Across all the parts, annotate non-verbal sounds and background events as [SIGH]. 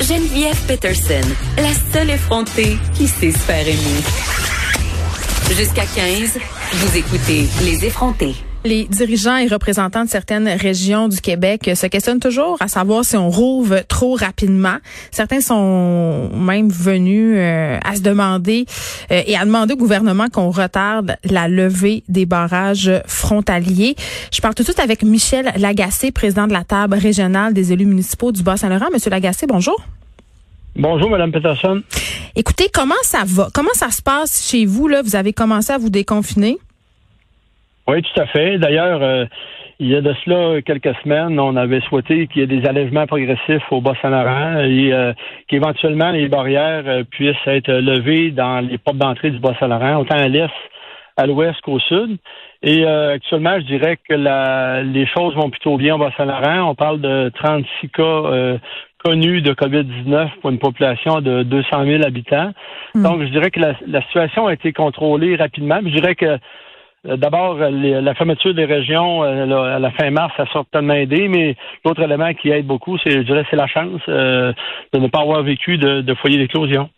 Geneviève Peterson, la seule effrontée qui sait se. Jusqu'à 15, vous écoutez Les effrontés. Les dirigeants et représentants de certaines régions du Québec se questionnent toujours à savoir si on rouvre trop rapidement. Certains sont même venus euh, à se demander euh, et à demander au gouvernement qu'on retarde la levée des barrages frontaliers. Je parle tout de suite avec Michel Lagacé, président de la table régionale des élus municipaux du Bas-Saint-Laurent. Monsieur Lagacé, bonjour. Bonjour, Madame Peterson. Écoutez, comment ça va? Comment ça se passe chez vous? Là? Vous avez commencé à vous déconfiner? Oui, tout à fait. D'ailleurs, euh, il y a de cela quelques semaines, on avait souhaité qu'il y ait des allègements progressifs au Bas-Saint-Laurent et euh, qu'éventuellement les barrières euh, puissent être levées dans les portes d'entrée du Bas-Saint-Laurent, autant à l'est, à l'ouest qu'au sud. Et actuellement, je dirais que la, les choses vont plutôt bien au Bas-Saint-Laurent. On parle de 36 cas connus de COVID-19 pour une population de 200 000 habitants. Hmm. Donc, je dirais que la, la, situation a été contrôlée rapidement. Je dirais que euh, d'abord, la fermeture des régions euh, à la fin mars, ça a certainement aidé, mais l'autre élément qui aide beaucoup, c'est, je dirais, c'est la chance euh, de ne pas avoir vécu de, de foyer d'éclosion.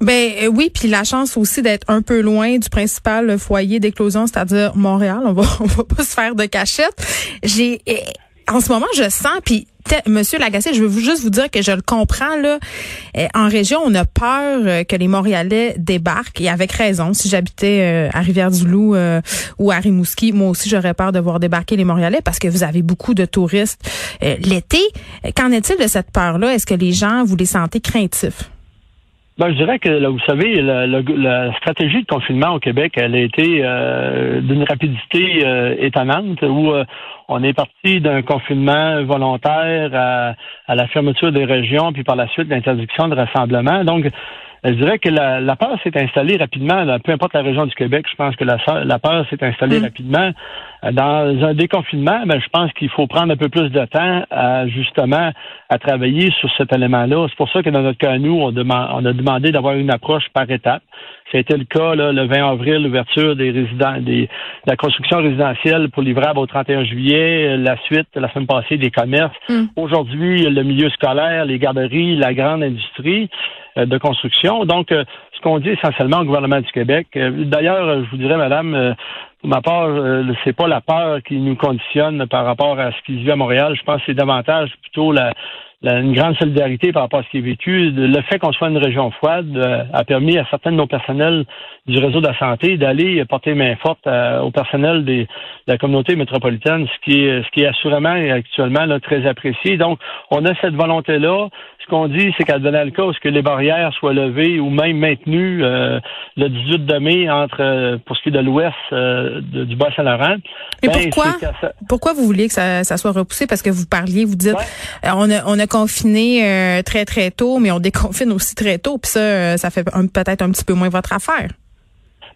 Ben oui, puis la chance aussi d'être un peu loin du principal foyer d'éclosion, c'est-à-dire Montréal. On va [LAUGHS] on va pas se faire de cachette. J'ai en ce moment, je sens puis Monsieur Lagacé, je veux juste vous dire que je le comprends là. Euh, en région, on a peur euh, que les Montréalais débarquent et avec raison. Si j'habitais euh, à Rivière-du-Loup ou à Rimouski, moi aussi j'aurais peur de voir débarquer les Montréalais parce que vous avez beaucoup de touristes l'été. Qu'en est-il de cette peur-là? Est-ce que les gens vous les sentez craintifs? Ben, je dirais que, là, vous savez, la, stratégie de confinement au Québec, elle a été euh, d'une rapidité euh, étonnante, où euh, on est parti d'un confinement volontaire à, à, la fermeture des régions, puis par la suite l'interdiction de rassemblement. Donc, je dirais que la, la peur s'est installée rapidement, peu importe la région du Québec, je pense que la, la peur s'est installée mm. rapidement. Dans un déconfinement, ben, je pense qu'il faut prendre un peu plus de temps à justement à travailler sur cet élément-là. C'est pour ça que dans notre cas, nous, on, a demandé d'avoir une approche par étapes. C'était le cas là, le 20 avril, l'ouverture des résidents, des, de la construction résidentielle pour livrable au 31 juillet, la suite, la semaine passée, des commerces. Mm. Aujourd'hui, le milieu scolaire, les garderies, la grande industrie. Euh, de construction. Donc, euh, ce qu'on dit essentiellement au gouvernement du Québec, euh, d'ailleurs, je vous dirais, madame, pour ma part, c'est pas la peur qui nous conditionne par rapport à ce qui se vit à Montréal. Je pense que c'est davantage plutôt la, une grande solidarité par rapport à ce qui est vécu. Le fait qu'on soit une région froide a permis à certains de nos personnels du réseau de la santé d'aller porter main forte euh, au personnel des, de la communauté métropolitaine, ce qui est, ce qui est assurément actuellement très apprécié. Donc, on a cette volonté-là. Ce qu'on dit, c'est qu'à donner le cas que les barrières soient levées ou même maintenues euh, le 18 de mai entre pour ce qui est de l'ouest du Bas-Saint-Laurent. Mais ben, pourquoi? Pourquoi vous vouliez que ça, ça, soit repoussé? Parce que vous parliez, vous dites, on a, on a confiné euh, très, très tôt, mais on déconfine aussi très tôt. Puis ça, euh, ça fait peut-être un petit peu moins votre affaire.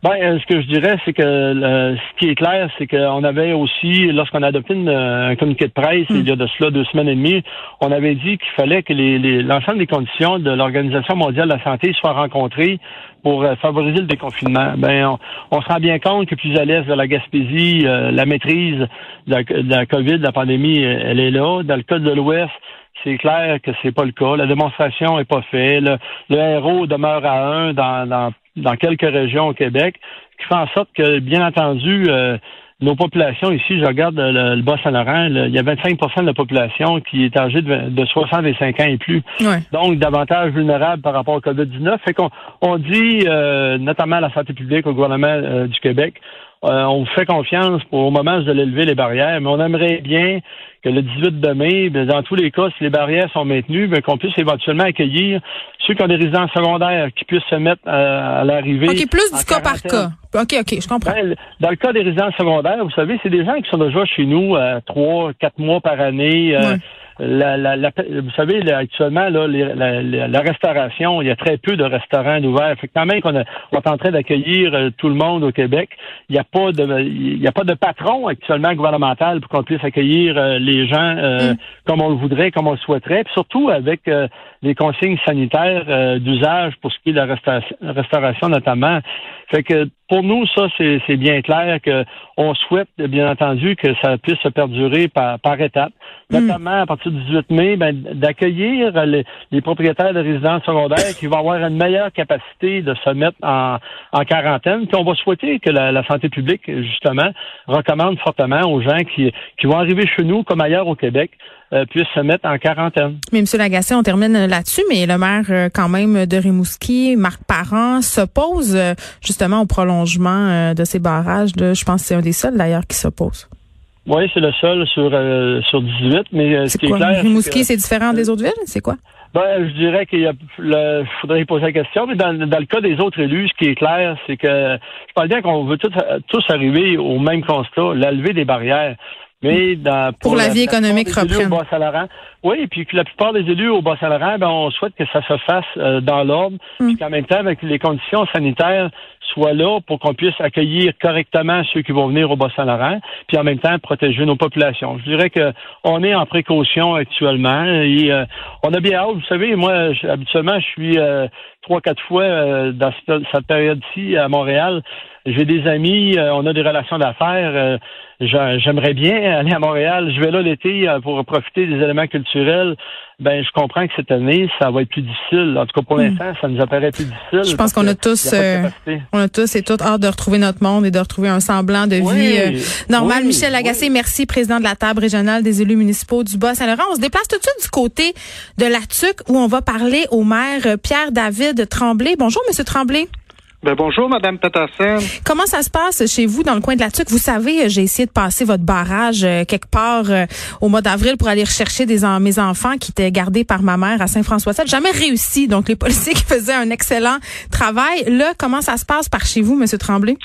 Ben, euh, ce que je dirais, c'est que ce qui est clair, c'est qu'on avait aussi, lorsqu'on a adopté un communiqué de presse il y a de cela deux semaines et demie, on avait dit qu'il fallait que l'ensemble des conditions de l'Organisation mondiale de la santé soient rencontrées pour favoriser le déconfinement. Ben, on, se rend bien compte que plus à l'est de la Gaspésie, la maîtrise de la, de la COVID, de la pandémie, elle est là. Dans le cas de l'Ouest, c'est clair que c'est pas le cas. La démonstration est pas faite. Le, héros demeure à un dans, dans, quelques régions au Québec, qui fait en sorte que, bien entendu, euh, nos populations ici, je regarde le, Bas-Saint-Laurent, il y a 25% de la population qui est âgée de, 65 ans et plus. Donc, davantage vulnérable par rapport au COVID-19. Fait qu'on on dit, euh, notamment à la santé publique, au gouvernement euh, du Québec, euh, on vous fait confiance pour au moment de l'élever les barrières, mais on aimerait bien que le 18 de mai, ben, dans tous les cas, si les barrières sont maintenues, ben, qu'on puisse éventuellement accueillir ceux qui ont des résidences secondaires, qui puissent se mettre à, l'arrivée. OK, plus du cas par cas. OK, OK, je comprends. Ben, dans le cas des résidences secondaires, vous savez, c'est des gens qui sont déjà chez nous euh, trois, quatre mois par année. Euh, la, la, vous savez, actuellement, là, la, restauration, il y a très peu de restaurants ouverts. Fait que quand même qu'on est en train d'accueillir euh, tout le monde au Québec, il n'y a pas de il y a pas de patron actuellement gouvernemental pour qu'on puisse accueillir euh, les gens euh, mm. comme on le voudrait, comme on le souhaiterait, puis surtout avec les consignes sanitaires d'usage pour ce qui est de la restauration notamment. Fait que pour nous, ça, c'est bien clair que on souhaite, bien entendu, que ça puisse se perdurer par, par étapes, hmm. notamment à partir du 18 mai, ben, d'accueillir les, propriétaires de résidences secondaires qui vont avoir une meilleure capacité de se mettre en, en quarantaine. Puis on va souhaiter que la, santé publique, justement, recommande fortement aux gens qui, qui vont arriver chez nous, comme ailleurs au Québec, euh, puissent se mettre en quarantaine. Mais M. Lagacé, on termine là-dessus, mais le maire euh, quand même de Rimouski, Marc Parent, s'oppose euh, justement au prolongement de ces barrages. De, je pense que c'est un des seuls d'ailleurs qui s'oppose. Oui, c'est le seul sur sur 18, mais ce qui est clair. Rimouski, c'est différent des autres villes, c'est quoi? Ben, je dirais qu'il y a, le, faudrait poser la question, mais dans, dans, le cas des autres élus, ce qui est clair, c'est que je parle bien qu'on veut tous, tous arriver au même constat, la levée des barrières. Mais dans, pour, la, vie économique reprenne. Oui, puis que la plupart des élus au Bas-Saint-Laurent, ben, on souhaite que ça se fasse euh, dans l'ordre, mm. puis qu'en même temps, avec les conditions sanitaires soient là pour qu'on puisse accueillir correctement ceux qui vont venir au Bas-Saint-Laurent, puis en même temps protéger nos populations. Je dirais que on est en précaution actuellement et euh, on a bien hâte. Vous savez, moi, habituellement, je suis euh, trois, quatre fois dans cette période-ci à Montréal. J'ai des amis, on a des relations d'affaires j'aimerais bien aller à Montréal. Je vais là l'été euh, pour profiter des éléments culturels. Ben, je comprends que cette année, ça va être plus difficile. En tout cas, pour hmm. l'instant, ça nous apparaît plus difficile. Je pense qu'on a tous, euh, on a tous et toutes hâte de retrouver notre monde et de retrouver un semblant de vie euh, normale. Michel Lagacé, merci, président de la table régionale des élus municipaux du Bas-Saint-Laurent. On se déplace tout de suite du côté de la TUC où on va parler au maire Pierre-David Tremblay. Bonjour, Monsieur Tremblay. Ben bonjour, Madame Peterson. Comment ça se passe chez vous dans le coin de la Tuque? Vous savez, j'ai essayé de passer votre barrage euh, quelque part euh, au mois d'avril pour aller rechercher des mes enfants qui étaient gardés par ma mère à Saint-François. Ça jamais réussi. Donc, les [LAUGHS] policiers qui faisaient un excellent travail. Là, comment ça se passe par chez vous, Monsieur Tremblay?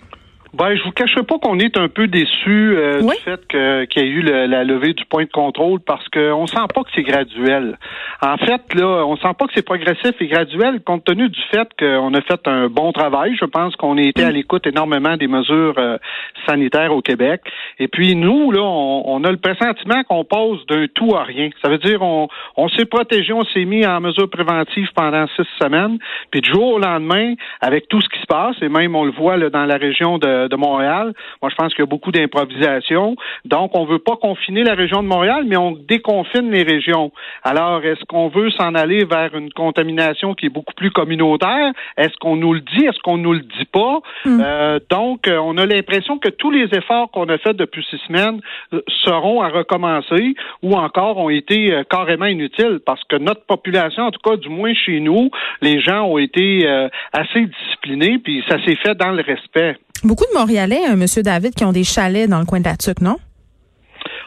Ben, je vous cacherai pas qu'on est un peu déçu euh, du fait que, qu'il y a eu la levée du point de contrôle parce qu'on sent pas que c'est graduel. En fait, là, on sent pas que c'est progressif et graduel compte tenu du fait qu'on a fait un bon travail. Je pense qu'on a été à l'écoute énormément des mesures euh, sanitaires au Québec. Et puis nous, là, on, a le pressentiment qu'on pose d'un tout à rien. Ça veut dire on, on s'est protégé, on s'est mis en mesure préventive pendant six semaines. Puis du jour au lendemain, avec tout ce qui se passe, et même on le voit là, dans la région de de, Montréal. Moi, je pense qu'il y a beaucoup d'improvisation. Donc, on veut pas confiner la région de Montréal, mais on déconfine les régions. Alors, est-ce qu'on veut s'en aller vers une contamination qui est beaucoup plus communautaire? Est-ce qu'on nous le dit? Est-ce qu'on nous le dit pas? Hmm. Euh, donc, euh, on a l'impression que tous les efforts qu'on a faits depuis six semaines euh, seront à recommencer ou encore ont été carrément inutiles parce que notre population, en tout cas, du moins chez nous, les gens ont été assez disciplinés puis ça s'est fait dans le respect. Beaucoup de Montréalais, euh, Monsieur David, qui ont des chalets dans le coin de la Tuque, non?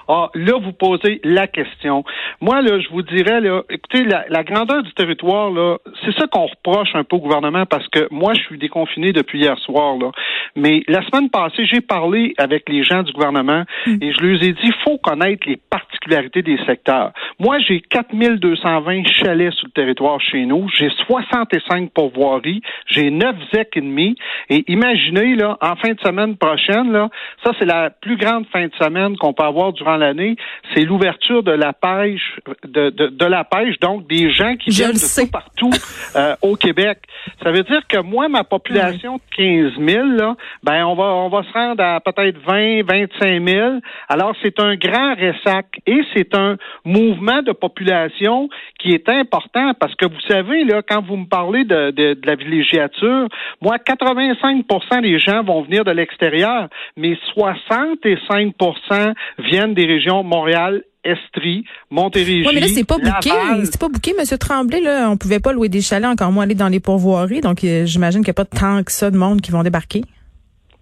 Ah, là, vous posez la question. Moi, là, je vous dirais, là, écoutez, la, grandeur du territoire, là, c'est ça qu'on reproche un peu au gouvernement parce que moi, je suis déconfiné depuis hier soir, là. Mais la semaine passée, j'ai parlé avec les gens du gouvernement hmm. et je leur ai dit, il faut connaître les particularités des secteurs. Moi, j'ai 4220 chalets sur le territoire chez nous. J'ai 65 pourvoiries. J'ai 9 ZEC et demi. Et imaginez, là, en fin de semaine prochaine, là, ça, c'est la plus grande fin de semaine qu'on peut avoir durant l'année, c'est l'ouverture de la pêche, de, de, la pêche, donc des gens qui viennent de tout partout [LAUGHS] euh, au Québec. Ça veut dire que moi, ma population de 15 000, là, ben on va on va se rendre à peut-être 20, 25 000. Alors c'est un grand ressac et c'est un mouvement de population qui est important parce que vous savez là, quand vous me parlez de, de, de la villégiature, moi 85% des gens vont venir de l'extérieur, mais 65% viennent des régions Montréal, Estrie, Montérégie. Oui, mais là, c'est pas bouqué. C'est pas bouqué, M. Tremblay, là. On pouvait pas louer des chalets, encore moins aller dans les pourvoiries. Donc, euh, j'imagine qu'il n'y a pas tant que ça de monde qui vont débarquer.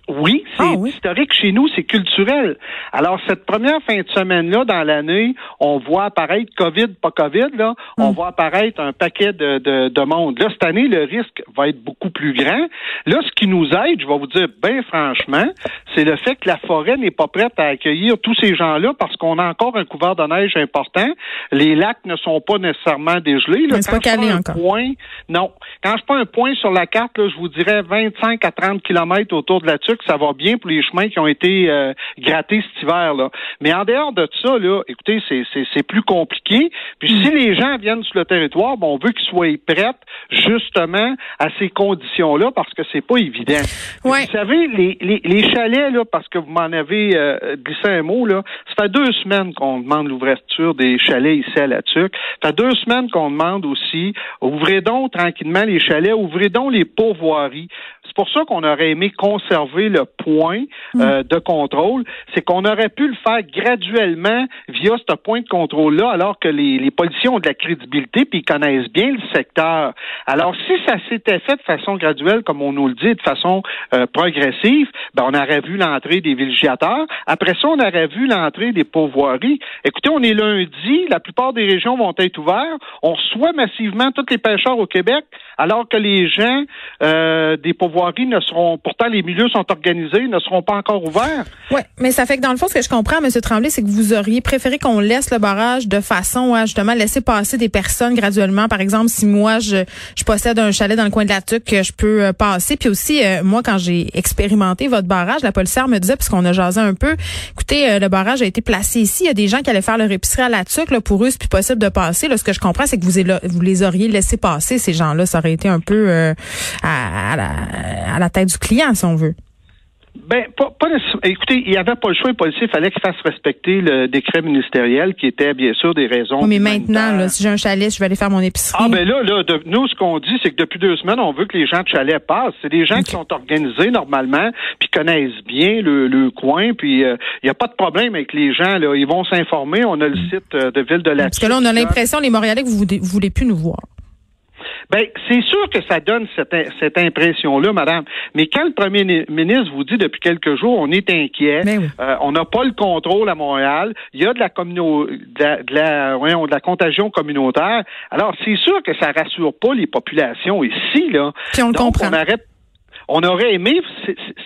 Oui, c'est ah historique chez nous, c'est culturel. Alors, cette première fin de semaine-là, dans l'année, on voit apparaître COVID, pas COVID, là, on hmm. voit apparaître un paquet de, de, de, monde. Là, cette année, le risque va être beaucoup plus grand. Là, ce qui nous aide, je vais vous dire bien franchement, c'est le fait que la forêt n'est pas prête à accueillir tous ces gens-là parce qu'on a encore un couvert de neige important. Les lacs ne sont pas nécessairement dégelés. Là, pas calé encore. Point, non. Quand je prends un point sur la carte, là, je vous dirais 25 à 30 kilomètres autour de la tuc, ça va bien pour les chemins qui ont été euh, grattés cet hiver. Là. Mais en dehors de ça, là, écoutez, c'est plus compliqué. Puis si mm. les gens viennent sur le territoire, on veut qu'ils soient prêts justement à ces conditions-là parce que c'est pas évident. Vous savez, les, les, les, chalets, là, parce que vous m'en avez euh, glissé un mot, là, ça fait deux semaines qu'on demande l'ouverture des chalets ici à la TUC. Ça fait deux semaines qu'on demande aussi, ouvrez donc tranquillement les chalets, ouvrez donc les pourvoiries. C'est pour ça qu'on aurait aimé conserver le point mm. euh, de contrôle. C'est qu'on aurait pu le faire graduellement via ce point de contrôle-là, alors que les, les policiers ont de la crédibilité puis ils connaissent bien le secteur. Alors, si ça s'était fait de façon graduelle, comme on nous le dit, de façon euh, progressive, ben, on aurait vu l'entrée des villégiateurs. Après ça, on aurait vu l'entrée des pourvoiries. Écoutez, on est lundi, la plupart des régions vont être ouvertes. On reçoit massivement tous les pêcheurs au Québec, alors que les gens euh, des pourvoiries ne seront, pourtant les milieux sont organisés, ne seront pas encore ouverts. Oui, mais ça fait que dans le fond, ce que je comprends, M. Tremblay, c'est que vous auriez préféré qu'on laisse le barrage de façon à justement laisser passer des personnes graduellement. Par exemple, si moi, je, je possède un chalet dans le coin de la Tuque que je peux euh, passer. Puis aussi, euh, moi, quand j'ai expérimenté votre barrage, la policière me disait, puisqu'on a jasé un peu, écoutez, euh, le barrage a été placé ici. Il y a des gens qui allaient faire leur épicerie à la Tuque. Là, pour eux, c'est plus possible de passer. Là, ce que je comprends, c'est que vous, vous les auriez laissés passer, ces gens-là. Ça aurait été un peu à, à, la, à la tête du client, si on veut. Ben, pas, pas écoutez, il n'y avait pas le choix, les policiers, il fallait qu'ils fassent respecter le décret ministériel qui était bien sûr des raisons. mais maintenant, là, si j'ai un chalet, je vais aller faire mon épicerie. Ah ben là, là, nous, ce qu'on dit, c'est que depuis deux semaines, on veut que les gens de chalet passent. C'est des gens qui sont organisés normalement, puis connaissent bien le, coin, puis il euh, n'y a pas de problème avec les gens. Là, ils vont s'informer. On a le site euh, de Ville de la Parce que là, on a l'impression, les Montréalais, que vous ne voulez plus nous voir. Ben, c'est sûr que ça donne cette, cette impression-là, madame. Mais quand le premier ministre vous dit depuis quelques jours, on est inquiet, ben euh, on n'a pas le contrôle à Montréal, il y a de la, communo de la, de la contagion communautaire. Alors, c'est sûr que ça rassure pas les populations ici, là. Puis on le comprend. On arrête on aurait aimé,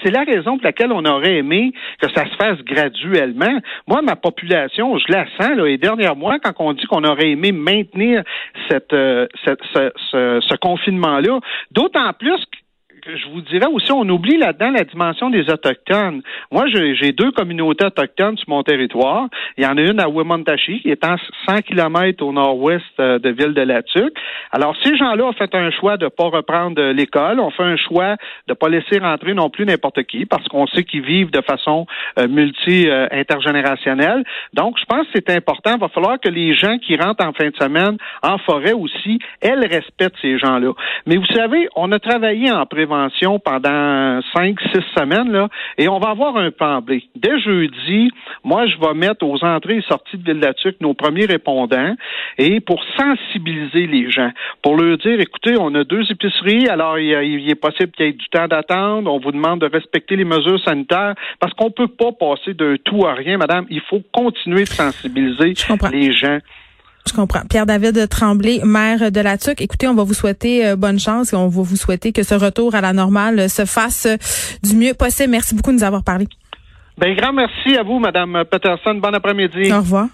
c'est la raison pour laquelle on aurait aimé que ça se fasse graduellement. Moi, ma population, je la sens, là, et dernière mois, quand on dit qu'on aurait aimé maintenir cette, euh, ce, ce confinement-là, d'autant plus que je vous dirais aussi, on oublie là-dedans la dimension des Autochtones. Moi, j'ai deux communautés autochtones sur mon territoire. Il y en a une à Wemontachi, qui est à 100 km au nord-ouest euh, de Ville de la Tuque. Alors, ces gens-là ont fait un choix de ne pas reprendre l'école. On fait un choix de ne pas laisser rentrer non plus n'importe qui, parce qu'on sait qu'ils vivent de façon euh, multi-intergénérationnelle. Donc, je pense que c'est important. Il va falloir que les gens qui rentrent en fin de semaine en forêt aussi, elles respectent ces gens-là. Mais vous savez, on a travaillé en prévention pendant cinq, six semaines, là, et on va avoir un plan B. Dès jeudi, moi, je vais mettre aux entrées et sorties de ville de nos premiers répondants et pour sensibiliser les gens, pour leur dire, écoutez, on a deux épiceries, alors il, est possible qu'il y ait du temps d'attendre, on vous demande de respecter les mesures sanitaires, parce qu'on peut pas passer d'un tout à rien, madame. Il faut continuer de sensibiliser les gens. Je comprends. Pierre-David Tremblay, maire de la TUC. Écoutez, on va vous souhaiter euh, bonne chance et on va vous souhaiter que ce retour à la normale se fasse du mieux possible. Merci beaucoup de nous avoir parlé. Ben, grand merci à vous, Madame Peterson. Bon après-midi. Au revoir.